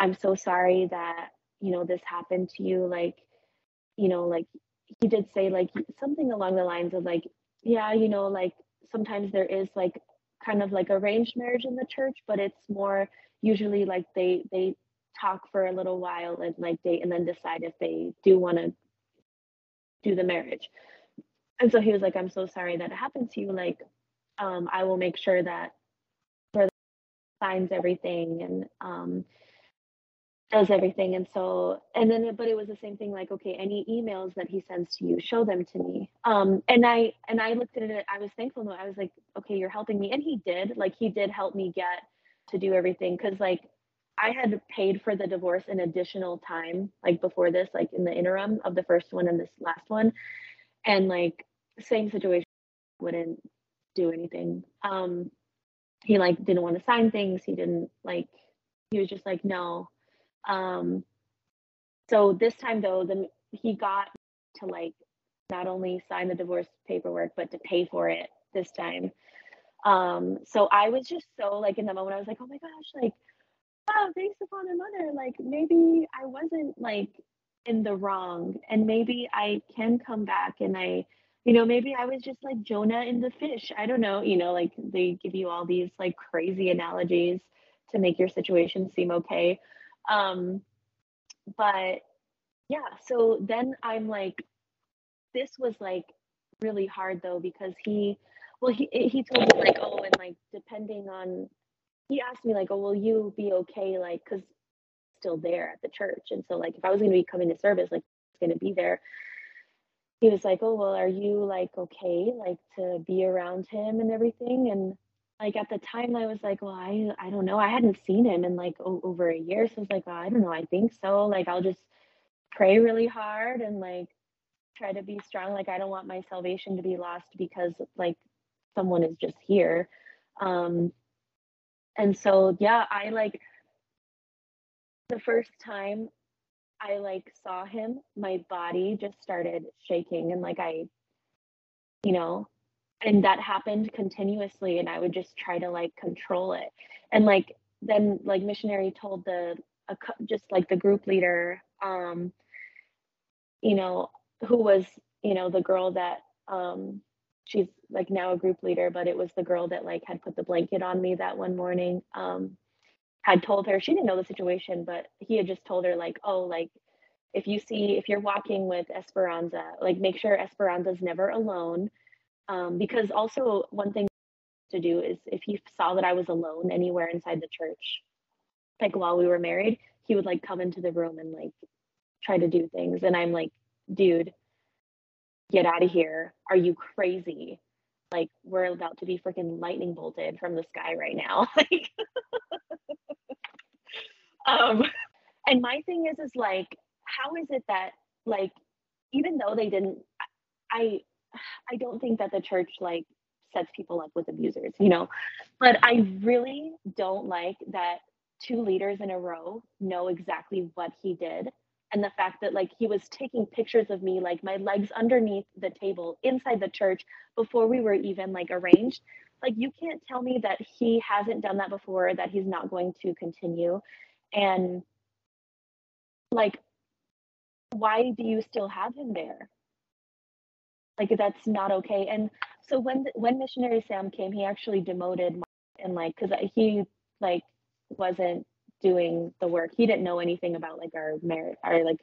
i'm so sorry that you know this happened to you like you know like he did say like something along the lines of like yeah you know like sometimes there is like kind of like arranged marriage in the church but it's more usually like they they talk for a little while and like date and then decide if they do want to do the marriage. And so he was like, I'm so sorry that it happened to you. Like, um, I will make sure that brother signs everything and um, does everything. And so, and then, but it was the same thing. Like, okay, any emails that he sends to you, show them to me. Um, and I and I looked at it. I was thankful. I was like, okay, you're helping me, and he did. Like, he did help me get to do everything because like I had paid for the divorce an additional time, like before this, like in the interim of the first one and this last one. And like same situation wouldn't do anything. Um he like didn't want to sign things. He didn't like he was just like no. Um so this time though, then he got to like not only sign the divorce paperwork but to pay for it this time. Um so I was just so like in the moment I was like, "Oh my gosh, like oh, thanks to Father Mother. Like maybe I wasn't like in the wrong and maybe I can come back and I, you know, maybe I was just like Jonah in the fish. I don't know, you know, like they give you all these like crazy analogies to make your situation seem okay. Um, but yeah, so then I'm like, this was like really hard though because he, well, he he told me like, oh, and like depending on he asked me like, "Oh, will you be okay?" Like, cause still there at the church, and so like, if I was going to be coming to service, like, it's going to be there. He was like, "Oh, well, are you like okay, like to be around him and everything?" And like at the time, I was like, "Well, I I don't know. I hadn't seen him in like o- over a year, so I was like, well, I don't know. I think so. Like, I'll just pray really hard and like try to be strong. Like, I don't want my salvation to be lost because like someone is just here." Um, and so yeah i like the first time i like saw him my body just started shaking and like i you know and that happened continuously and i would just try to like control it. And like then like missionary told the a, just like the group leader um you know who was you know the girl that um she's like now a group leader but it was the girl that like had put the blanket on me that one morning um had told her she didn't know the situation but he had just told her like oh like if you see if you're walking with esperanza like make sure esperanza's never alone um, because also one thing to do is if he saw that i was alone anywhere inside the church like while we were married he would like come into the room and like try to do things. And i'm like dude get out of here. Are you crazy? Like we're about to be freaking lightning bolted from the sky right now. Um and my thing is is like how is it that like even though they didn't i don't think that the church like sets people up with abusers you know? But i really don't like that two leaders in a row know exactly what he did and the fact that like he was taking pictures of me like my legs underneath the table inside the church before we were even like arranged. Like you can't tell me that he hasn't done that before that he's not going to continue. And like why do you still have him there like that's not okay. And so when when missionary sam came he actually demoted Mark and like because he like wasn't doing the work. He didn't know anything about like our marriage or like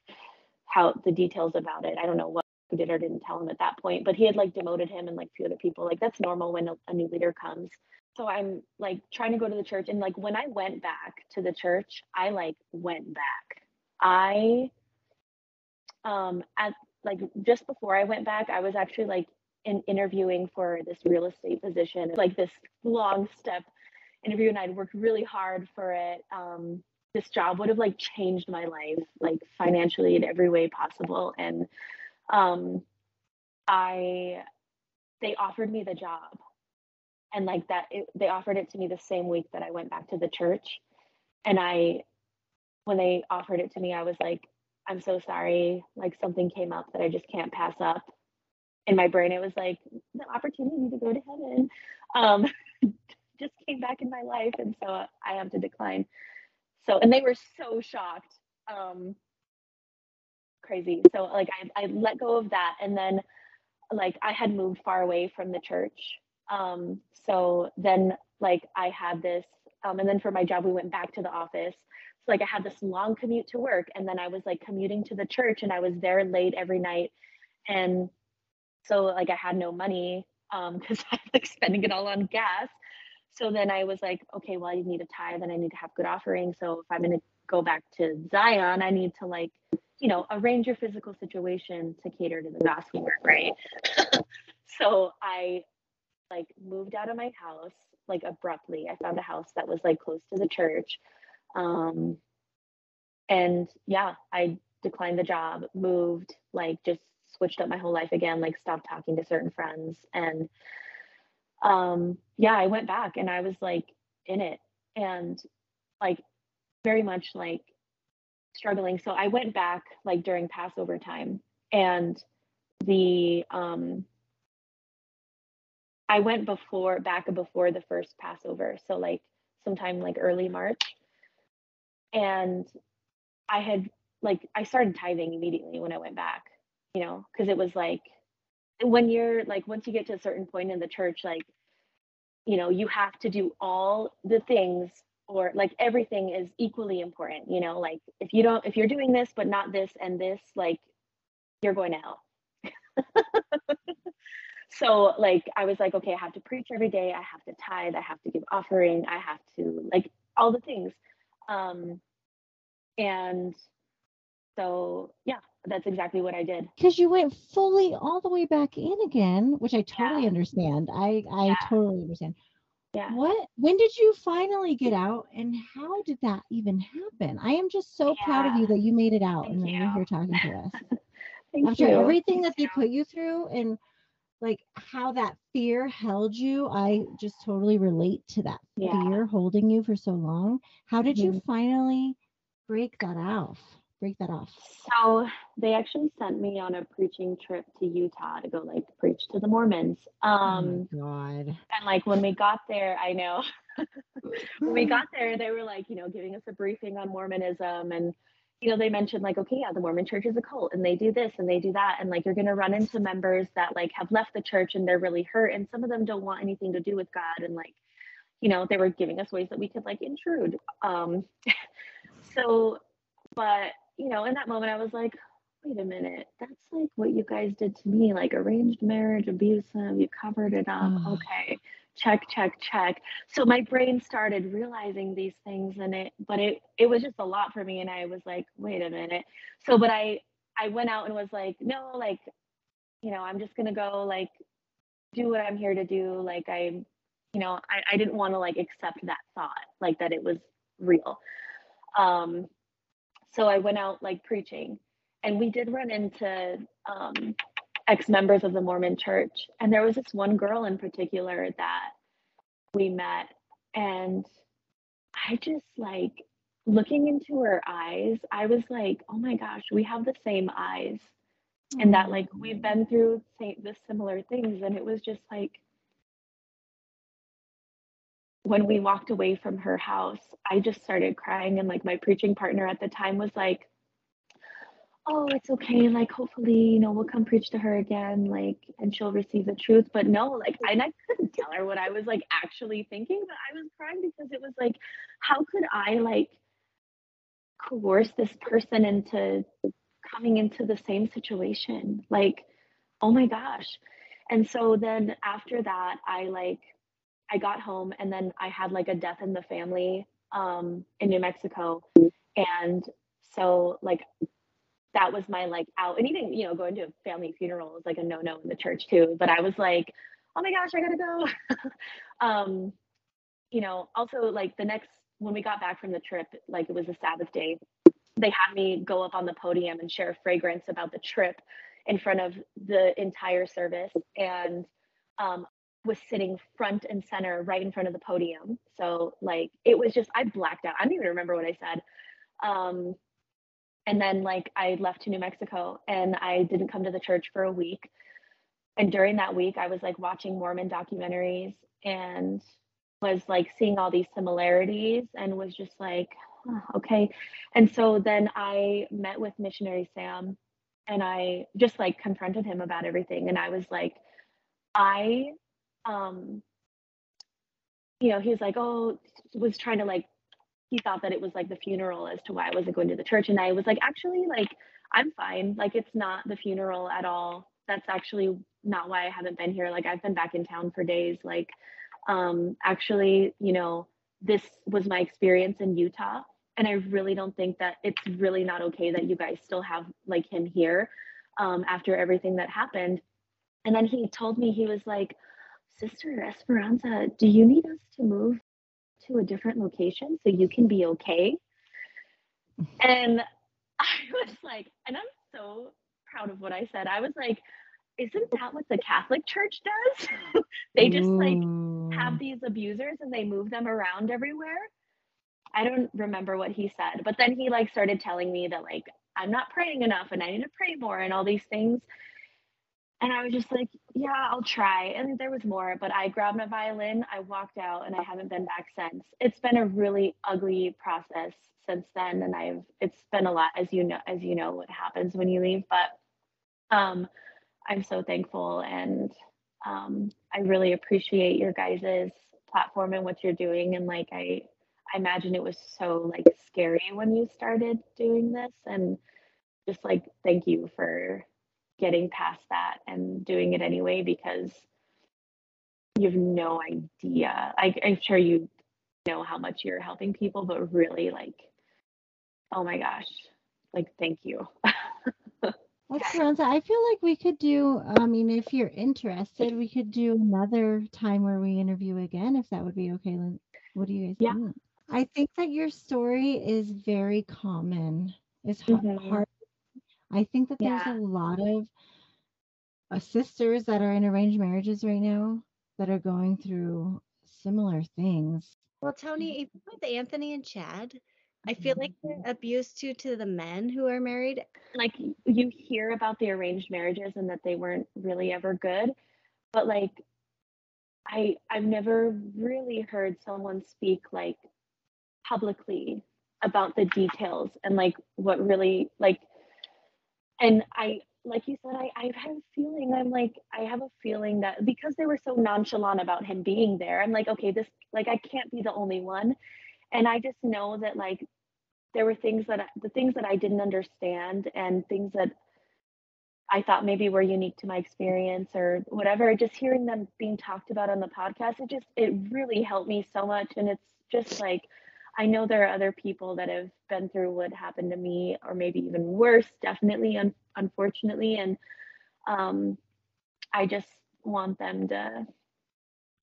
how the details about it. I don't know what he did or didn't tell him at that point but he had like demoted him and like a few other people. Like that's normal when a, a new leader comes. So i'm like trying to go to the church. And like when i went back to the church i like went back. I um at like just before I went back, I was actually like in interviewing for this real estate position, like this long step interview, and I'd worked really hard for it. Um, this job would have like changed my life, like financially in every way possible, and um, I they offered me the job, and like that, it, they offered it to me the same week that I went back to the church, and I when they offered it to me, I was like, I'm so sorry. Like something came up that I just can't pass up. In my brain, it was like the opportunity to go to heaven um, just came back in my life. And so I have to decline. So, and they were so shocked. Um, crazy. So, like, I, I let go of that. And then, like, I had moved far away from the church. Um, so then, like, I had this. Um, and then for my job, we went back to the office like I had this long commute to work and then I was like commuting to the church and I was there late every night. And so like I had no money um because I was like spending it all on gas. So then I was like, okay, well, I need a tithe and I need to have good offering. So if I'm gonna go back to Zion, I need to like, you know, arrange your physical situation to cater to the gospel work, right? so I like moved out of my house like abruptly. I found a house that was like close to the church. Um, and yeah, I declined the job, moved, like just switched up my whole life again, like stopped talking to certain friends. And um, yeah, I went back and I was like in it and like very much like struggling. So I went back like during Passover time and the um I went before back before the first Passover. So like sometime like early March and I had like I started tithing immediately when I went back, you know, because it was like when you're like once you get to a certain point in the church, like you know, you have to do all the things or like everything is equally important, you know, like if you don't if you're doing this but not this and this, like you're going to hell. so like I was like, okay, I have to preach every day, I have to tithe, I have to give offering, I have to like all the things. Um, and so, yeah, that's exactly what I did. Because you went fully all the way back in again, which I totally yeah. understand. I I yeah. totally understand. Yeah. What? When did you finally get out, and how did that even happen? I am just so yeah. proud of you that you made it out, Thank and then you. are here talking to us. After you. everything that they put you through, and like how that fear held you, I just totally relate to that fear holding you for so long. How did mm-hmm. you finally break that off? break that off. So they actually sent me on a preaching trip to Utah to go like preach to the Mormons. Um, oh God. and like when we got there, I know when we got there, they were like, you know, giving us a briefing on Mormonism and you know, they mentioned like, okay, yeah, the Mormon church is a cult and they do this and they do that. And like, you're going to run into members that like have left the church and they're really hurt. And some of them don't want anything to do with God. And like, you know, they were giving us ways that we could like intrude. Um, so, but, you know, in that moment, I was like, wait a minute, that's like what you guys did to me, like arranged marriage, abusive, you covered it up. Ugh. Okay check check check. So my brain started realizing these things and it but it it was just a lot for me and i was like wait a minute. So but i i went out and was like no like you know i'm just gonna go like do what i'm here to do. Like i you know i, I didn't want to like accept that thought like that it was real. Um so i went out like preaching. And we did run into um ex members of the Mormon church. And there was this one girl in particular that we met. And I just like looking into her eyes, I was like, oh my gosh, we have the same eyes. And that like mm. we've been through the similar things. And it was just like, when we walked away from her house, I just started crying. And like my preaching partner at the time was like, oh, it's okay. Like, hopefully, you know, we'll come preach to her again, like, and she'll receive the truth. But no, like, and I couldn't tell her what I was like actually thinking, but I was crying because it was like, how could I like coerce this person into coming into the same situation? Like, oh my gosh. And so then after that, I like, I got home and then I had like a death in the family um, in New Mexico. And so, like, that was my like out and even you know going to a family funeral is like a no-no in the church too but i was like oh my gosh i gotta go. Um you know also like the next when we got back from the trip like it was a sabbath day they had me go up on the podium and share a fragrance about the trip in front of the entire service and um was sitting front and center right in front of the podium. So like it was just i blacked out. I don't even remember what i said. Um and then like I left to New Mexico and I didn't come to the church for a week. And during that week I was like watching Mormon documentaries and was like seeing all these similarities and was just like oh, okay. And so then I met with missionary Sam and I just like confronted him about everything and I was like I um you know, he's like, oh, was trying to like he thought that it was like the funeral as to why I wasn't going to the church. And I was like, actually, like, I'm fine. Like, it's not the funeral at all. That's actually not why I haven't been here. Like, I've been back in town for days. Like, um, actually, you know, this was my experience in Utah. And I really don't think that it's really not okay that you guys still have like him here um, after everything that happened. And then he told me, he was like, Sister Esperanza, do you need us to move to a different location so you can be okay. And I was like, and I'm so proud of what I said. I was like, isn't that what the Catholic Church does? they just like have these abusers and they move them around everywhere. I don't remember what he said, but then he like started telling me that like I'm not praying enough and I need to pray more and all these things. And I was just like, yeah, I'll try. And there was more, but I grabbed my violin, I walked out, and I haven't been back since. It's been a really ugly process since then, and I've it's been a lot, as you know, as you know, what happens when you leave. But um, I'm so thankful, and um, I really appreciate your guys' platform and what you're doing. And like I, I imagine it was so like scary when you started doing this, and just like thank you for getting past that and doing it anyway because you have no idea. I, I'm sure you know how much you're helping people, but really, like, oh my gosh, like, thank you. Esperanza, I feel like we could do, I mean, if you're interested, we could do another time where we interview again, if that would be okay. What do you guys Yeah. think? I think that your story is very common. It's Mhm. hard. I think that there's Yeah. a lot of uh, sisters that are in arranged marriages right now that are going through similar things. Well, Tony, even with Anthony and Chad, I feel like they're abuse too to the men who are married. like you hear about the arranged marriages and that they weren't really ever good but like i i've never really heard someone speak like publicly about the details and like what really like and i like you said i i have a feeling i'm like i have a feeling that because they were so nonchalant about him being there i'm like okay this like i can't be the only one and i just know that like there were things that I, the things that I didn't understand and things that I thought maybe were unique to my experience or whatever. Just hearing them being talked about on the podcast, it just it really helped me so much. And it's just like I know there are other people that have been through what happened to me, or maybe even worse, definitely, un- unfortunately. And um, I just want them to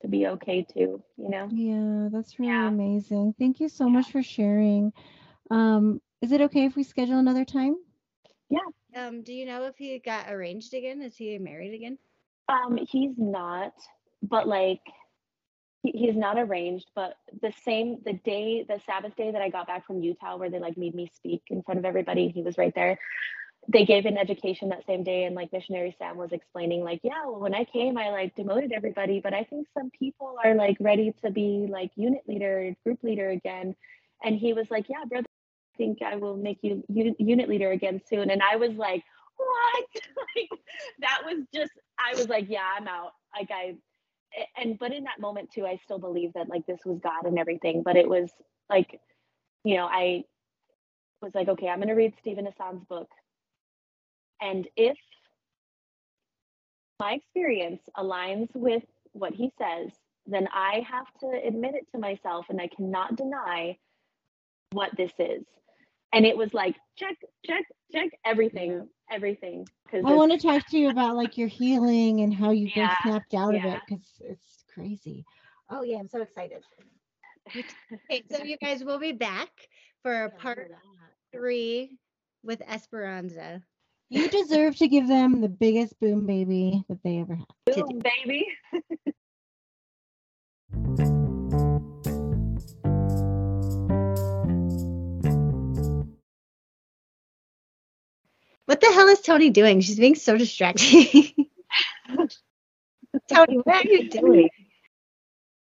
to be okay too. You know. Yeah, that's really Yeah. amazing. Thank you so much for sharing. Um, is it okay if we schedule another time? Yeah. Um, do you know if he got arranged again? Is he married again? Um, he's not, but like he, he's not arranged, but the same the day, the Sabbath day that I got back from Utah where they like made me speak in front of everybody, he was right there. They gave an education that same day and like missionary Sam was explaining like, yeah, well when I came I like demoted everybody, but I think some people are like ready to be like unit leader, group leader again. And he was like, yeah, brother, I think I will make you unit leader again soon. And I was like, what? like that was just I was like, yeah, I'm out. Like I and but in that moment too, I still believe that like this was God and everything. But it was like, you know, I was like, okay, I'm gonna read Steven Hassan's book. And if my experience aligns with what he says, then I have to admit it to myself and I cannot deny what this is. And it was like check, check, check everything, everything. Because I want to talk to you about like your healing and how you Yeah, get snapped out of it because it's crazy. Oh yeah, I'm so excited. Okay, so you guys will be back for part three with Esperanza. You deserve to give them the biggest boom baby that they ever had. Boom, baby. What the hell is Tony doing? She's being so distracting. Tony, what are you doing?